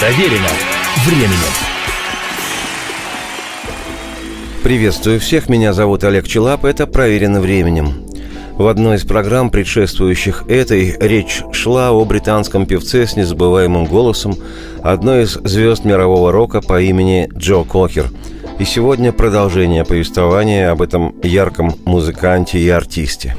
Проверено временем. Приветствую всех, меня зовут Олег Челап, это «Проверено временем». В одной из программ, предшествующих этой, речь шла о британском певце с незабываемым голосом, одной из звезд мирового рока по имени Джо Кокер. И сегодня продолжение повествования об этом ярком музыканте и артисте.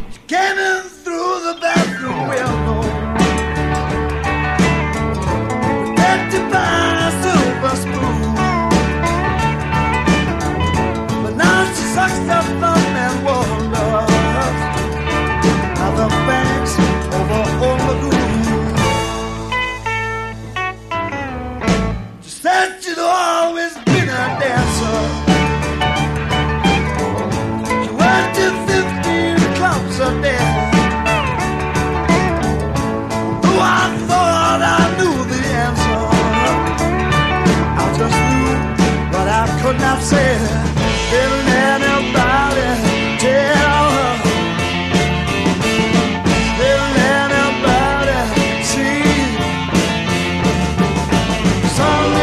song.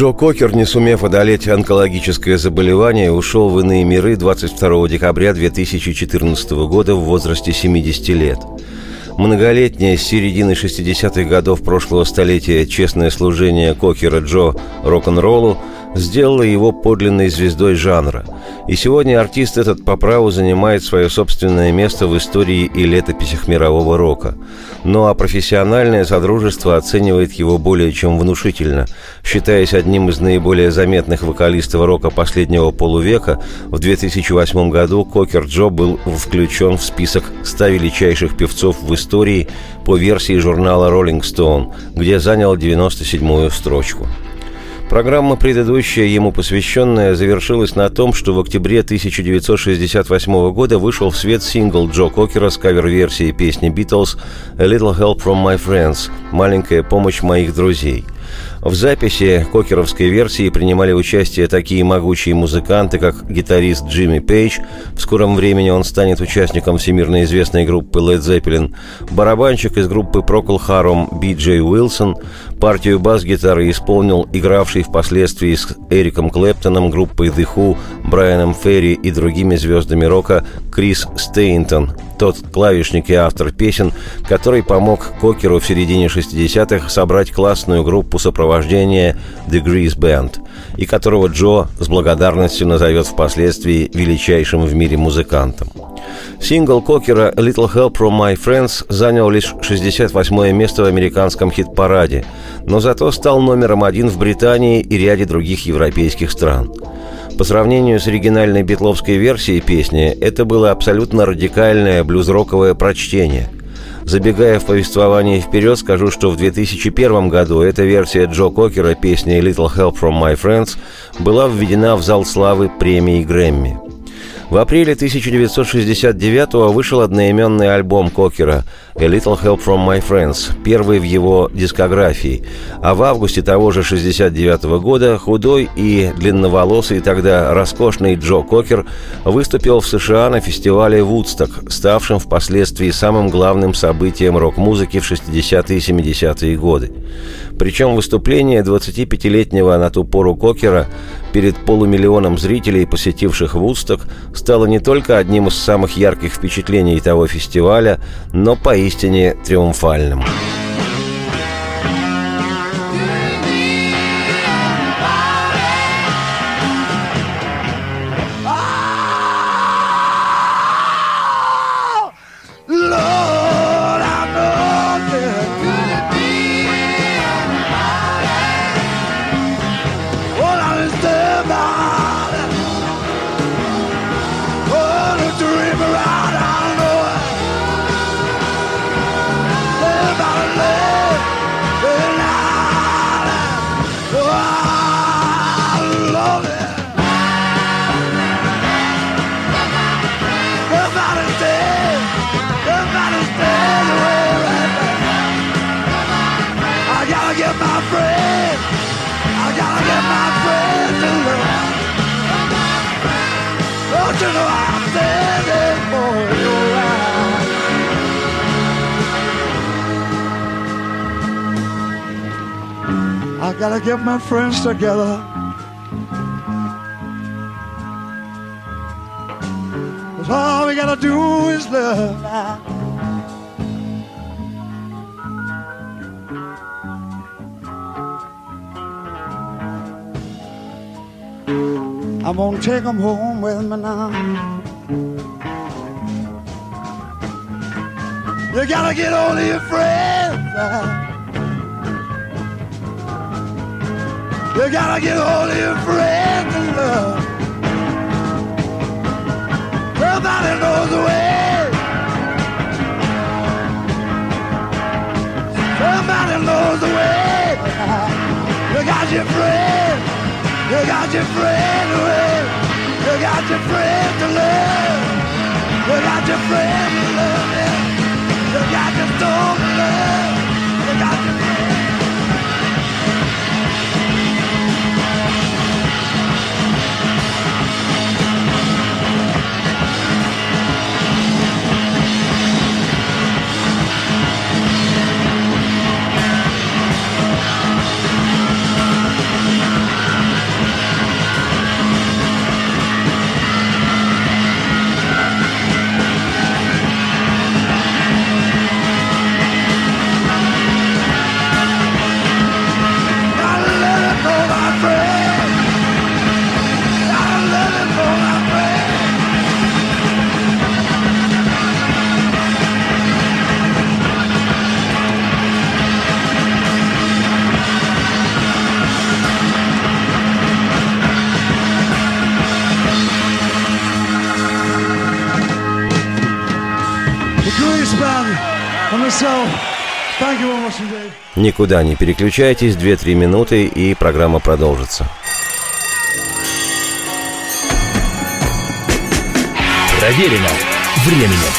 Джо Кокер, не сумев одолеть онкологическое заболевание, ушел в иные миры 22 декабря 2014 года в возрасте 70 лет. Многолетнее с середины 60-х годов прошлого столетия честное служение Кокера Джо рок-н-роллу сделало его подлинной звездой жанра. И сегодня артист этот по праву занимает свое собственное место в истории и летописях мирового рока. Ну а профессиональное содружество оценивает его более чем внушительно. Считаясь одним из наиболее заметных вокалистов рока последнего полувека, в 2008 году Кокер Джо был включен в список 100 величайших певцов в истории по версии журнала Rolling Stone, где занял 97-ю строчку. Программа, предыдущая ему посвященная, завершилась на том, что в октябре 1968 года вышел в свет сингл Джо Кокера с кавер-версией песни «Битлз» «A Little Help From My Friends» «Маленькая помощь моих друзей». В записи кокеровской версии принимали участие такие могучие музыканты, как гитарист Джимми Пейдж, в скором времени он станет участником всемирно известной группы Led Zeppelin, барабанщик из группы Procol Harum Би Джей Уилсон, партию бас-гитары исполнил игравший впоследствии с Эриком Клэптоном, группой The Who, Брайаном Ферри и другими звездами рока Крис Стейнтон, тот клавишник и автор песен, который помог Кокеру в середине 60-х собрать классную группу сопровождения The Grease Band, и которого Джо с благодарностью назовет впоследствии величайшим в мире музыкантом. Сингл Кокера «Little Help From My Friends» занял лишь 68 место в американском хит-параде, но зато стал номером один в Британии и ряде других европейских стран – по сравнению с оригинальной битловской версией песни, это было абсолютно радикальное блюз-роковое прочтение. Забегая в повествование вперед, скажу, что в 2001 году эта версия Джо Кокера песни «Little Help From My Friends» была введена в зал славы премии Грэмми. В апреле 1969 вышел одноименный альбом Кокера «A Little Help From My Friends», первый в его дискографии. А в августе того же 69 года худой и длинноволосый тогда роскошный Джо Кокер выступил в США на фестивале «Вудсток», ставшем впоследствии самым главным событием рок-музыки в 60-е и 70-е годы. Причем выступление 25-летнего на ту пору Кокера перед полумиллионом зрителей, посетивших Вудсток, стало не только одним из самых ярких впечатлений того фестиваля, но поистине триумфальным. Gotta get my friends together. Cause all we gotta do is love. I'm gonna take them home with me now. You gotta get all of your friends. You gotta get all of your friends in love. Nobody knows the way. Somebody knows the way. You got your friends. You got your friend away. You got your friend to love. You got your friend to love. You got your storm to love. You got your friend. Никуда не переключайтесь, 2-3 минуты и программа продолжится. Проверено временем.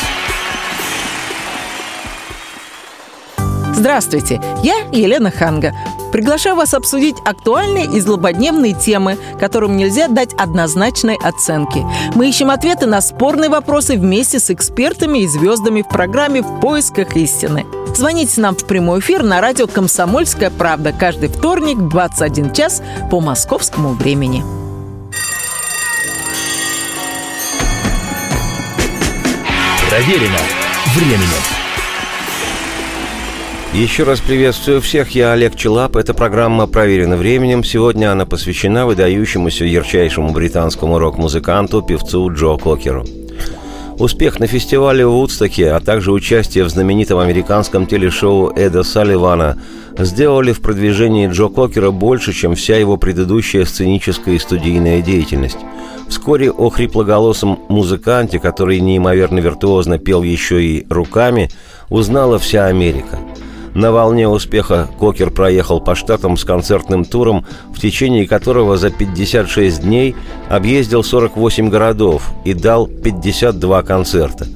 Здравствуйте, я Елена Ханга. Приглашаю вас обсудить актуальные и злободневные темы, которым нельзя дать однозначной оценки. Мы ищем ответы на спорные вопросы вместе с экспертами и звездами в программе «В поисках истины». Звоните нам в прямой эфир на радио «Комсомольская правда» каждый вторник в 21 час по московскому времени. Проверено временем. Еще раз приветствую всех, я Олег Челап. Эта программа проверена временем. Сегодня она посвящена выдающемуся ярчайшему британскому рок-музыканту, певцу Джо Кокеру. Успех на фестивале в Вудстоке, а также участие в знаменитом американском телешоу Эда Салливана сделали в продвижении Джо Кокера больше, чем вся его предыдущая сценическая и студийная деятельность. Вскоре о хриплоголосом музыканте, который неимоверно виртуозно пел еще и руками, узнала вся Америка – на волне успеха Кокер проехал по штатам с концертным туром, в течение которого за 56 дней объездил 48 городов и дал 52 концерта.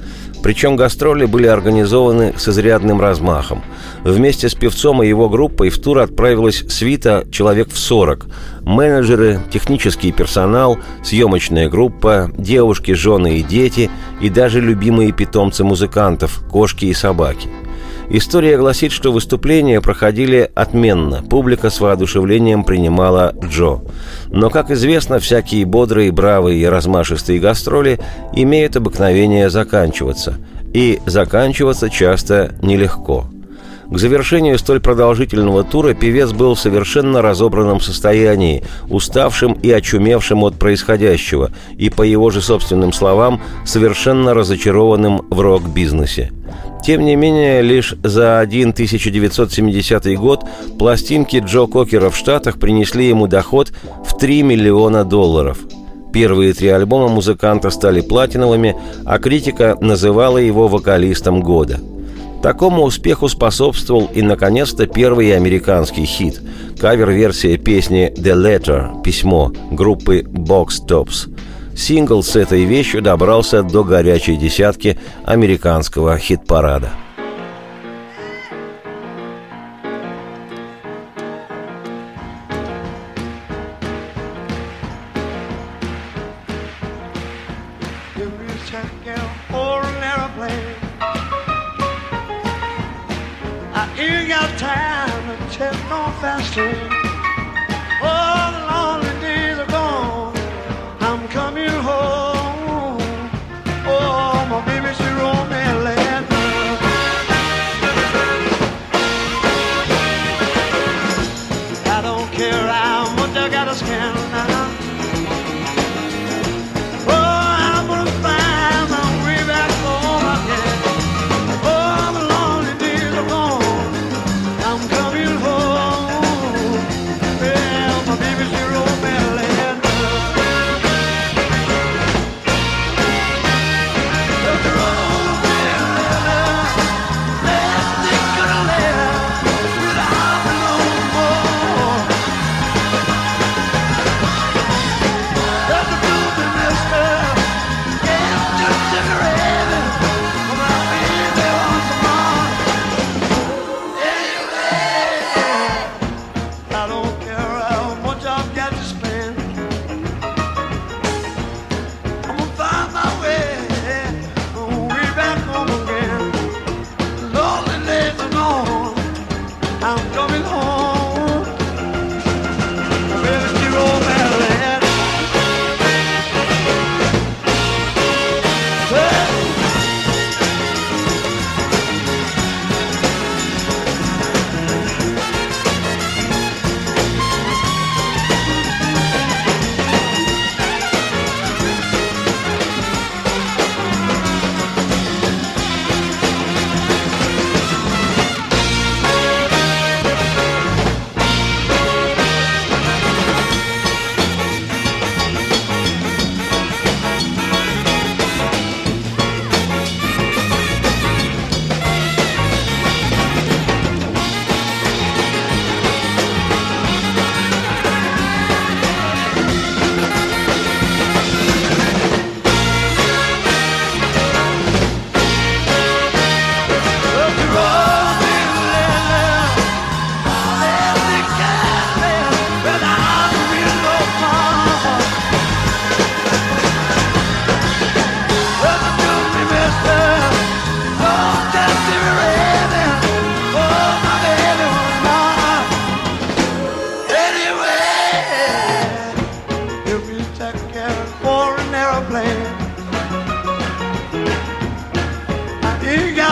Причем гастроли были организованы с изрядным размахом. Вместе с певцом и его группой в тур отправилась свита человек в 40. Менеджеры, технический персонал, съемочная группа, девушки, жены и дети, и даже любимые питомцы музыкантов – кошки и собаки – История гласит, что выступления проходили отменно. Публика с воодушевлением принимала Джо. Но, как известно, всякие бодрые, бравые и размашистые гастроли имеют обыкновение заканчиваться. И заканчиваться часто нелегко. К завершению столь продолжительного тура певец был в совершенно разобранном состоянии, уставшим и очумевшим от происходящего, и, по его же собственным словам, совершенно разочарованным в рок-бизнесе. Тем не менее, лишь за один 1970 год пластинки Джо Кокера в Штатах принесли ему доход в 3 миллиона долларов. Первые три альбома музыканта стали платиновыми, а критика называла его вокалистом года. Такому успеху способствовал и, наконец-то, первый американский хит – кавер-версия песни «The Letter» – «Письмо» группы Box Tops – Сингл с этой вещью добрался до горячей десятки американского хит-парада. soon.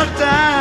sometimes.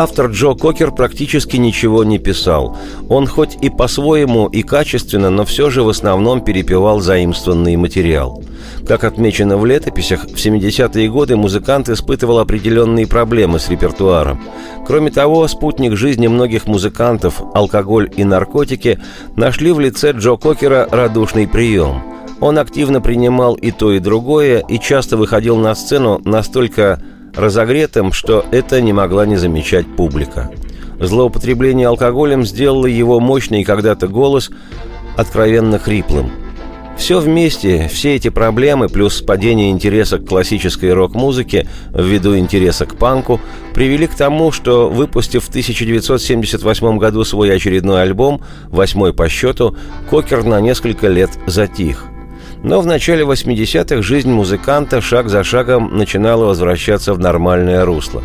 Автор Джо Кокер практически ничего не писал. Он хоть и по-своему и качественно, но все же в основном перепевал заимствованный материал. Как отмечено в летописях, в 70-е годы музыкант испытывал определенные проблемы с репертуаром. Кроме того, спутник жизни многих музыкантов, алкоголь и наркотики, нашли в лице Джо Кокера радушный прием. Он активно принимал и то, и другое, и часто выходил на сцену настолько разогретым, что это не могла не замечать публика. Злоупотребление алкоголем сделало его мощный когда-то голос откровенно хриплым. Все вместе, все эти проблемы, плюс падение интереса к классической рок-музыке ввиду интереса к панку, привели к тому, что, выпустив в 1978 году свой очередной альбом, восьмой по счету, Кокер на несколько лет затих. Но в начале 80-х жизнь музыканта шаг за шагом начинала возвращаться в нормальное русло.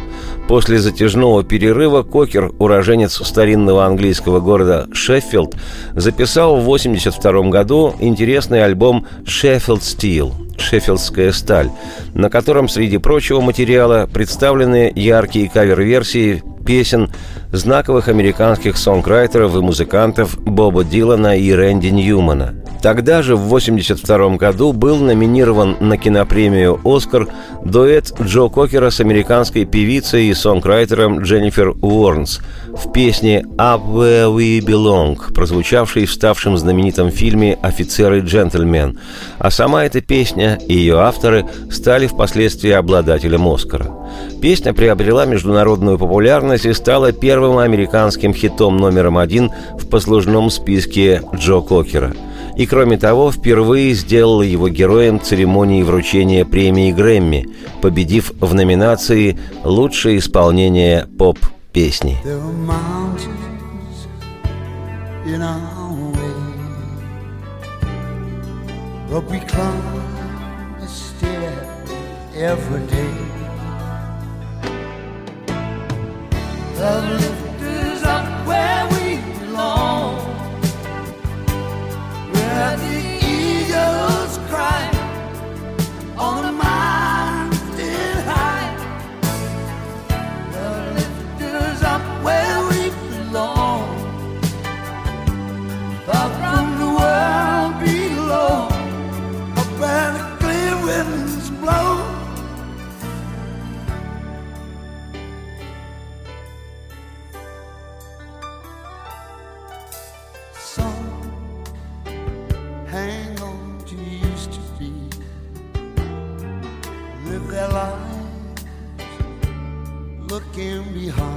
После затяжного перерыва Кокер, уроженец старинного английского города Шеффилд, записал в 1982 году интересный альбом «Sheffield Steel» «Шеффилдская сталь», на котором, среди прочего материала, представлены яркие кавер-версии песен знаковых американских сонграйтеров и музыкантов Боба Дилана и Рэнди Ньюмана – Тогда же, в 1982 году, был номинирован на кинопремию «Оскар» дуэт Джо Кокера с американской певицей и сонграйтером Дженнифер Уорнс в песне «Up Where We Belong», прозвучавшей в ставшем знаменитом фильме «Офицер и джентльмен». А сама эта песня и ее авторы стали впоследствии обладателем «Оскара». Песня приобрела международную популярность и стала первым американским хитом номером один в послужном списке Джо Кокера – и, кроме того, впервые сделала его героем церемонии вручения премии Грэмми, победив в номинации «Лучшее исполнение поп-песни». every day. Love. lived Love Проверено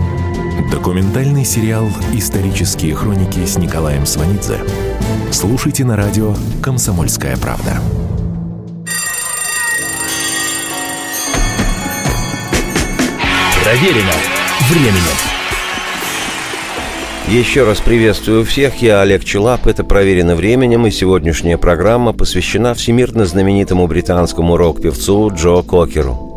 Документальный сериал «Исторические хроники» с Николаем Сванидзе. Слушайте на радио «Комсомольская правда». Проверено временем. Еще раз приветствую всех, я Олег Челап, это «Проверено временем», и сегодняшняя программа посвящена всемирно знаменитому британскому рок-певцу Джо Кокеру.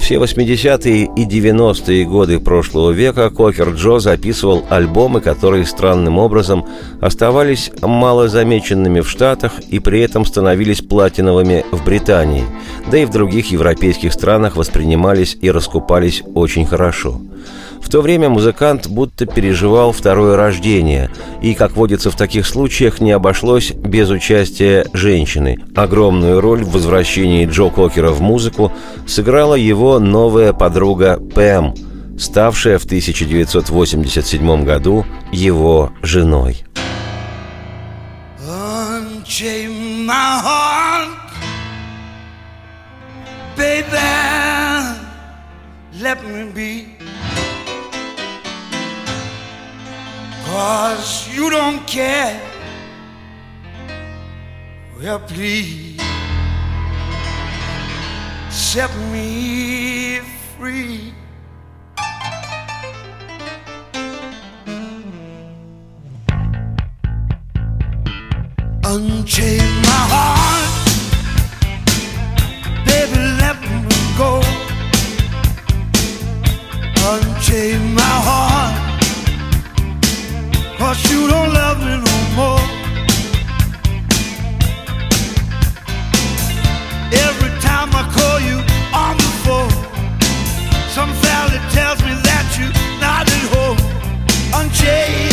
Все 80-е и 90-е годы прошлого века Кокер Джо записывал альбомы, которые странным образом оставались мало замеченными в Штатах и при этом становились платиновыми в Британии, да и в других европейских странах воспринимались и раскупались очень хорошо – в то время музыкант будто переживал второе рождение, и, как водится в таких случаях, не обошлось без участия женщины. Огромную роль в возвращении Джо Кокера в музыку сыграла его новая подруга Пэм, ставшая в 1987 году его женой. Baby, let me be Cause you don't care. Well, please set me free. Unchain my heart, baby, let me go. Unchain my heart. Cause you don't love me no more. Every time I call you on the phone, some fella tells me that you're not at home. Unchain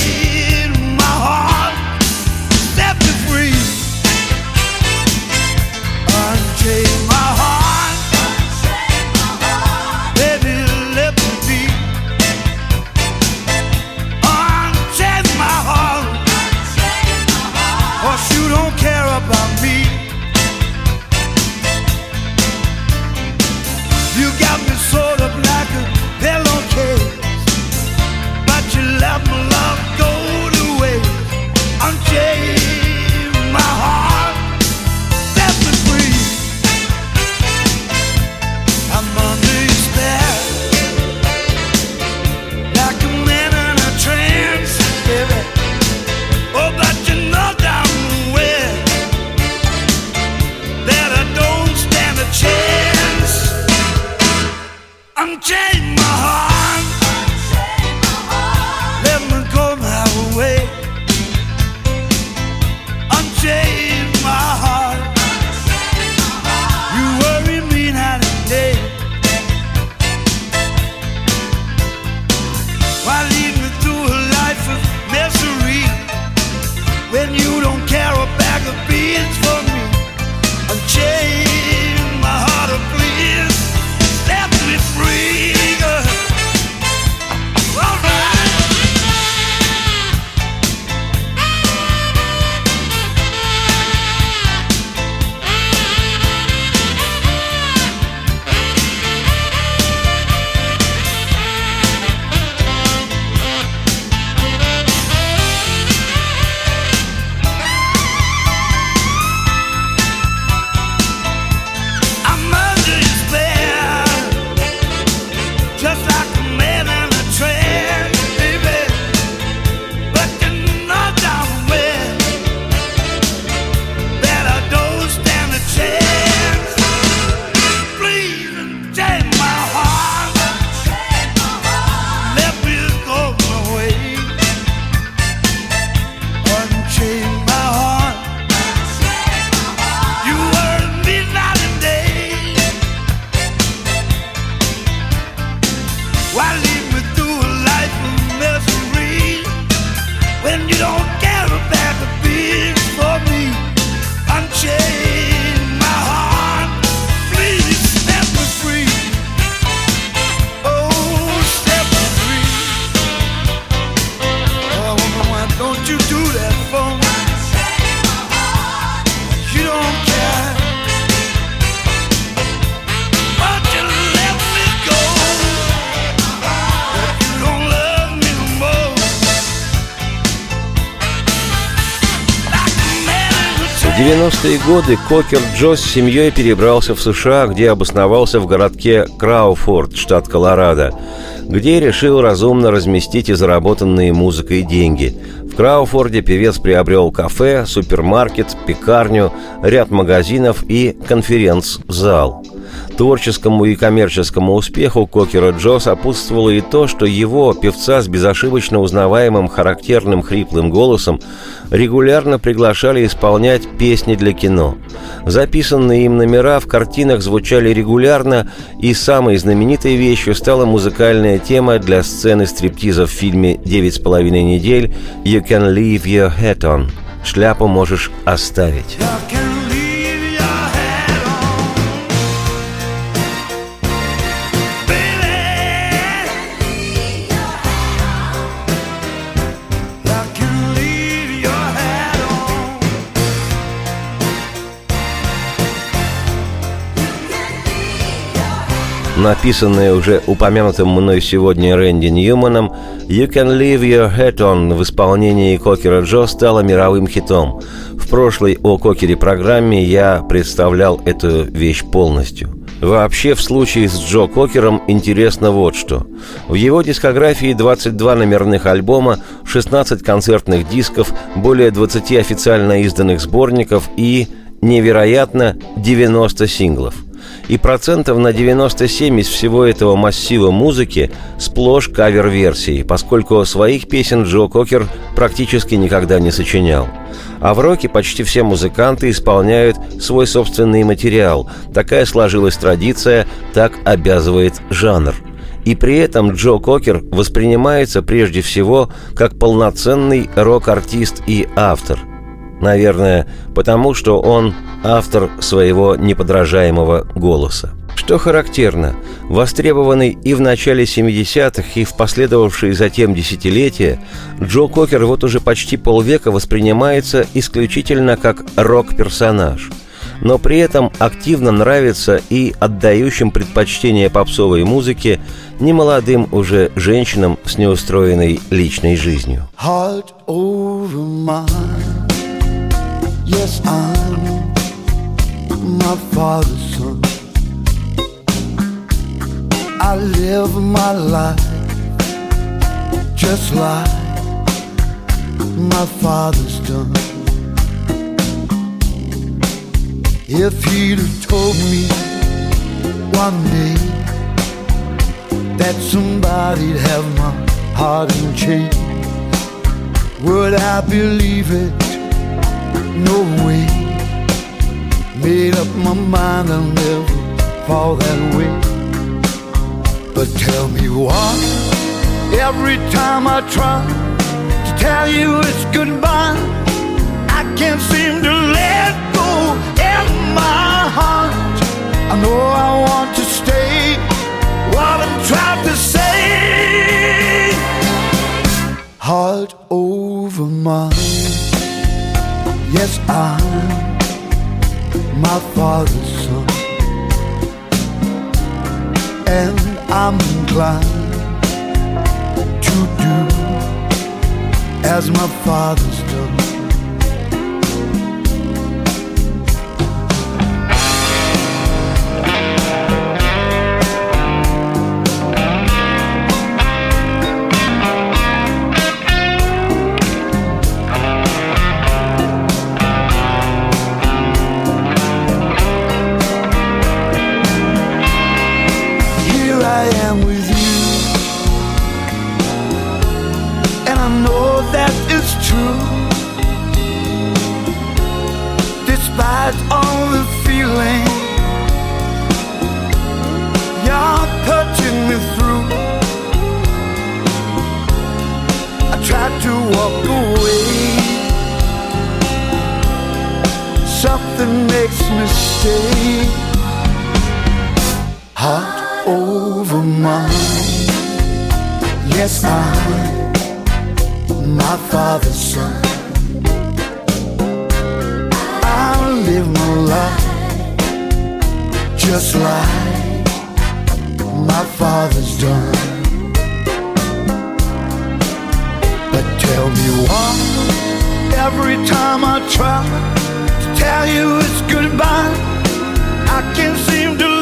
90-е годы Кокер Джо с семьей перебрался в США, где обосновался в городке Крауфорд, штат Колорадо, где решил разумно разместить и заработанные музыкой деньги. В Крауфорде певец приобрел кафе, супермаркет, пекарню, ряд магазинов и конференц-зал. Творческому и коммерческому успеху Кокера Джо сопутствовало и то, что его, певца с безошибочно узнаваемым характерным хриплым голосом, регулярно приглашали исполнять песни для кино. Записанные им номера в картинах звучали регулярно, и самой знаменитой вещью стала музыкальная тема для сцены стриптиза в фильме «Девять с половиной недель» «You can leave your hat on» – «Шляпу можешь оставить». Написанная уже упомянутым мной сегодня Рэнди Ньюманом, «You Can Leave Your Hat On» в исполнении Кокера Джо стала мировым хитом. В прошлой о Кокере программе я представлял эту вещь полностью. Вообще, в случае с Джо Кокером интересно вот что. В его дискографии 22 номерных альбома, 16 концертных дисков, более 20 официально изданных сборников и, невероятно, 90 синглов – и процентов на 97 из всего этого массива музыки сплошь кавер-версии, поскольку своих песен Джо Кокер практически никогда не сочинял. А в роке почти все музыканты исполняют свой собственный материал. Такая сложилась традиция, так обязывает жанр. И при этом Джо Кокер воспринимается прежде всего как полноценный рок-артист и автор – Наверное, потому что он автор своего неподражаемого голоса. Что характерно, востребованный и в начале 70-х, и в последовавшие затем десятилетия, Джо Кокер вот уже почти полвека воспринимается исключительно как рок-персонаж – но при этом активно нравится и отдающим предпочтение попсовой музыке немолодым уже женщинам с неустроенной личной жизнью. Heart over mind. Yes, I'm my father's son. I live my life just like my father's done. If he'd have told me one day that somebody'd have my heart in chains, would I believe it? No way. Made up my mind I'll never fall that way. But tell me why, every time I try to tell you it's goodbye, I can't seem to let I'm my father's son, and I'm inclined to do as my father's done. over mine. Yes, mine, my father's son. I'll live my life just like my father's done. But tell me why every time I try to tell you it's goodbye, I can't seem to.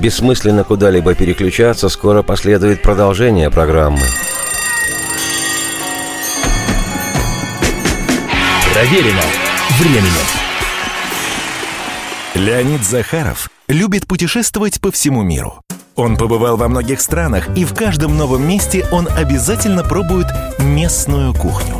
Бессмысленно куда-либо переключаться, скоро последует продолжение программы. Проверено временем. Леонид Захаров любит путешествовать по всему миру. Он побывал во многих странах, и в каждом новом месте он обязательно пробует местную кухню.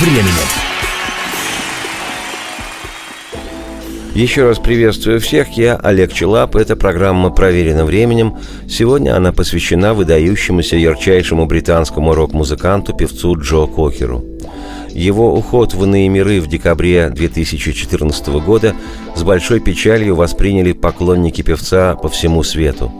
временем. Еще раз приветствую всех, я Олег Челап, эта программа «Проверена временем». Сегодня она посвящена выдающемуся ярчайшему британскому рок-музыканту, певцу Джо Кокеру. Его уход в иные миры в декабре 2014 года с большой печалью восприняли поклонники певца по всему свету.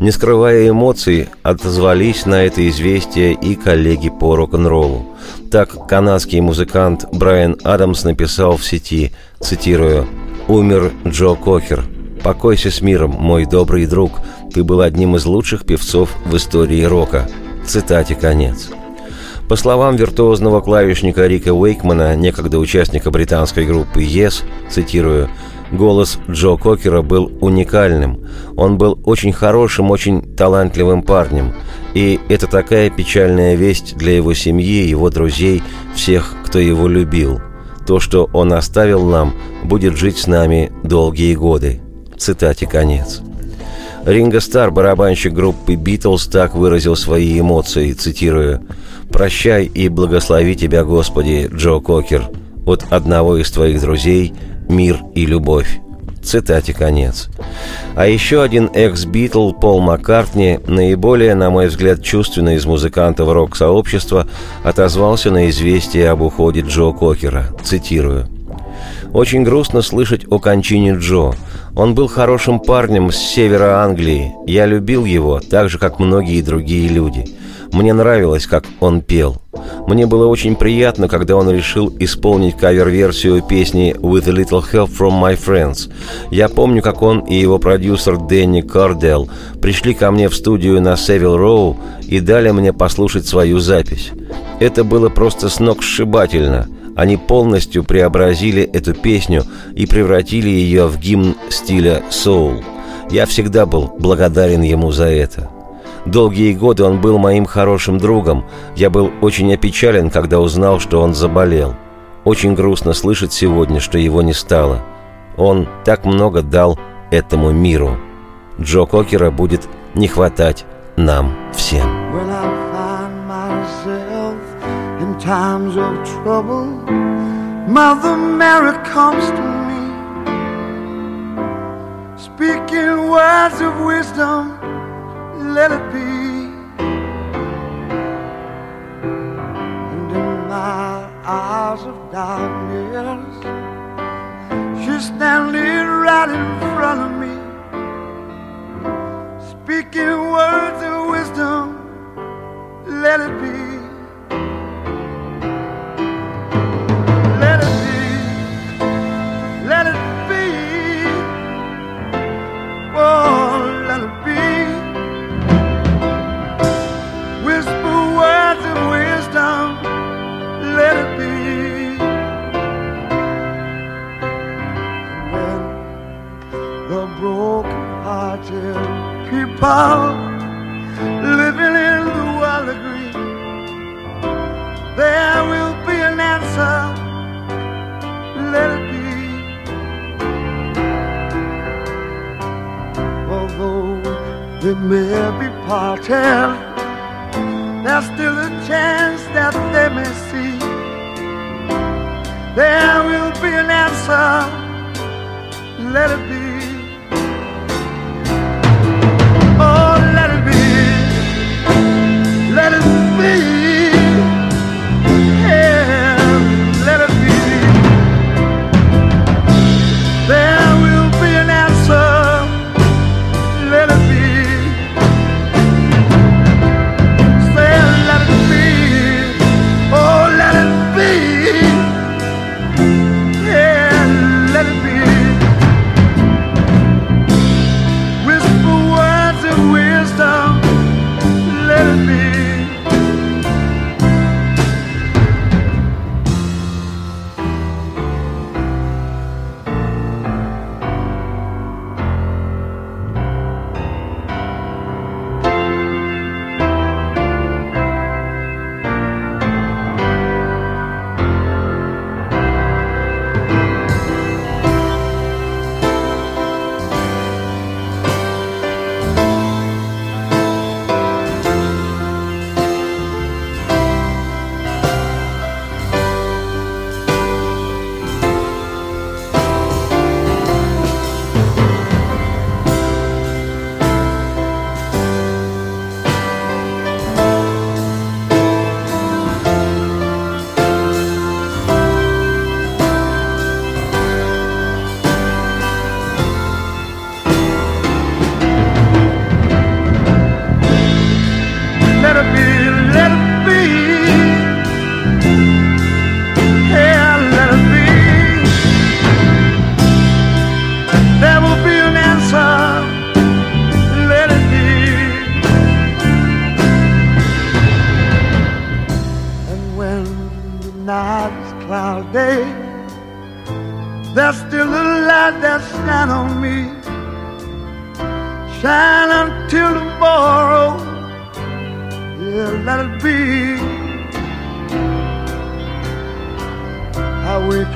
Не скрывая эмоций, отозвались на это известие и коллеги по рок-н-роллу. Так канадский музыкант Брайан Адамс написал в сети, цитирую, «Умер Джо Кокер. Покойся с миром, мой добрый друг. Ты был одним из лучших певцов в истории рока». Цитате конец. По словам виртуозного клавишника Рика Уэйкмана, некогда участника британской группы Yes, цитирую, Голос Джо Кокера был уникальным. Он был очень хорошим, очень талантливым парнем. И это такая печальная весть для его семьи, его друзей, всех, кто его любил. То, что он оставил нам, будет жить с нами долгие годы. Цитате конец. Ринго Стар, барабанщик группы «Битлз», так выразил свои эмоции, цитируя «Прощай и благослови тебя, Господи, Джо Кокер, от одного из твоих друзей мир и любовь». Цитате конец. А еще один экс-битл Пол Маккартни, наиболее, на мой взгляд, чувственный из музыкантов рок-сообщества, отозвался на известие об уходе Джо Кокера. Цитирую. «Очень грустно слышать о кончине Джо. Он был хорошим парнем с севера Англии. Я любил его, так же, как многие другие люди. Мне нравилось, как он пел. Мне было очень приятно, когда он решил исполнить кавер-версию песни «With a little help from my friends». Я помню, как он и его продюсер Дэнни Кардел пришли ко мне в студию на Севил Роу и дали мне послушать свою запись. Это было просто сногсшибательно. Они полностью преобразили эту песню и превратили ее в гимн стиля соул. Я всегда был благодарен ему за это. Долгие годы он был моим хорошим другом. Я был очень опечален, когда узнал, что он заболел. Очень грустно слышать сегодня, что его не стало. Он так много дал этому миру. Джо Кокера будет не хватать нам всем. Speaking words of wisdom let it be. And in my hours of darkness, she's standing right in front of me, speaking words of wisdom, let it be. about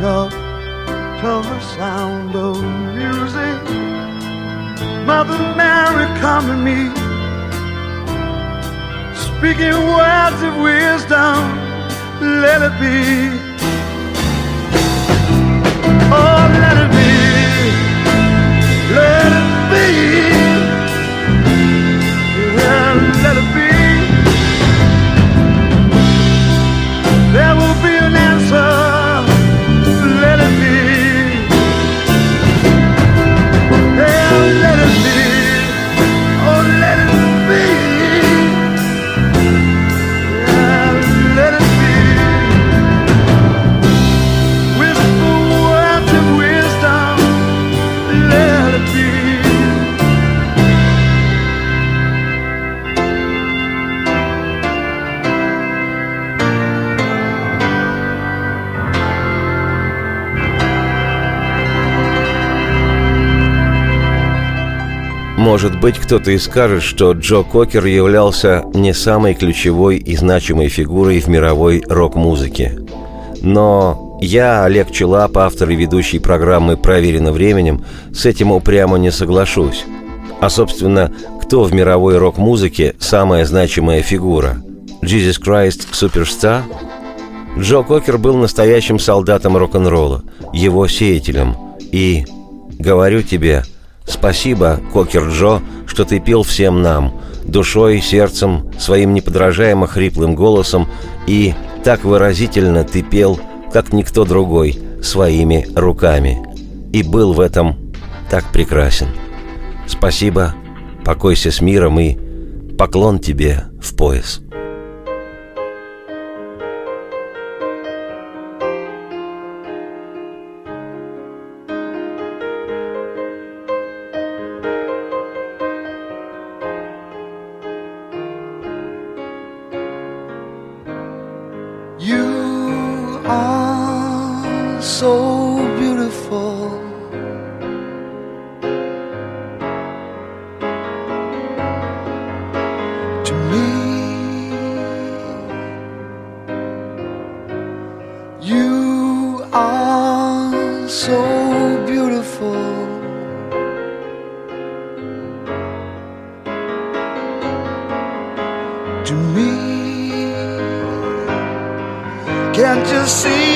up to the sound of music. Mother Mary come to me, speaking words of wisdom. Let it be. Oh, let it be. Может быть, кто-то и скажет, что Джо Кокер являлся не самой ключевой и значимой фигурой в мировой рок-музыке. Но я, Олег Челап, автор и ведущий программы «Проверено временем», с этим упрямо не соглашусь. А, собственно, кто в мировой рок-музыке самая значимая фигура? Jesus Christ Superstar? Джо Кокер был настоящим солдатом рок-н-ролла, его сеятелем. И, говорю тебе, спасибо, Кокер Джо, что ты пел всем нам, душой, сердцем, своим неподражаемо хриплым голосом, и так выразительно ты пел, как никто другой, своими руками. И был в этом так прекрасен. Спасибо, покойся с миром и поклон тебе в пояс. See?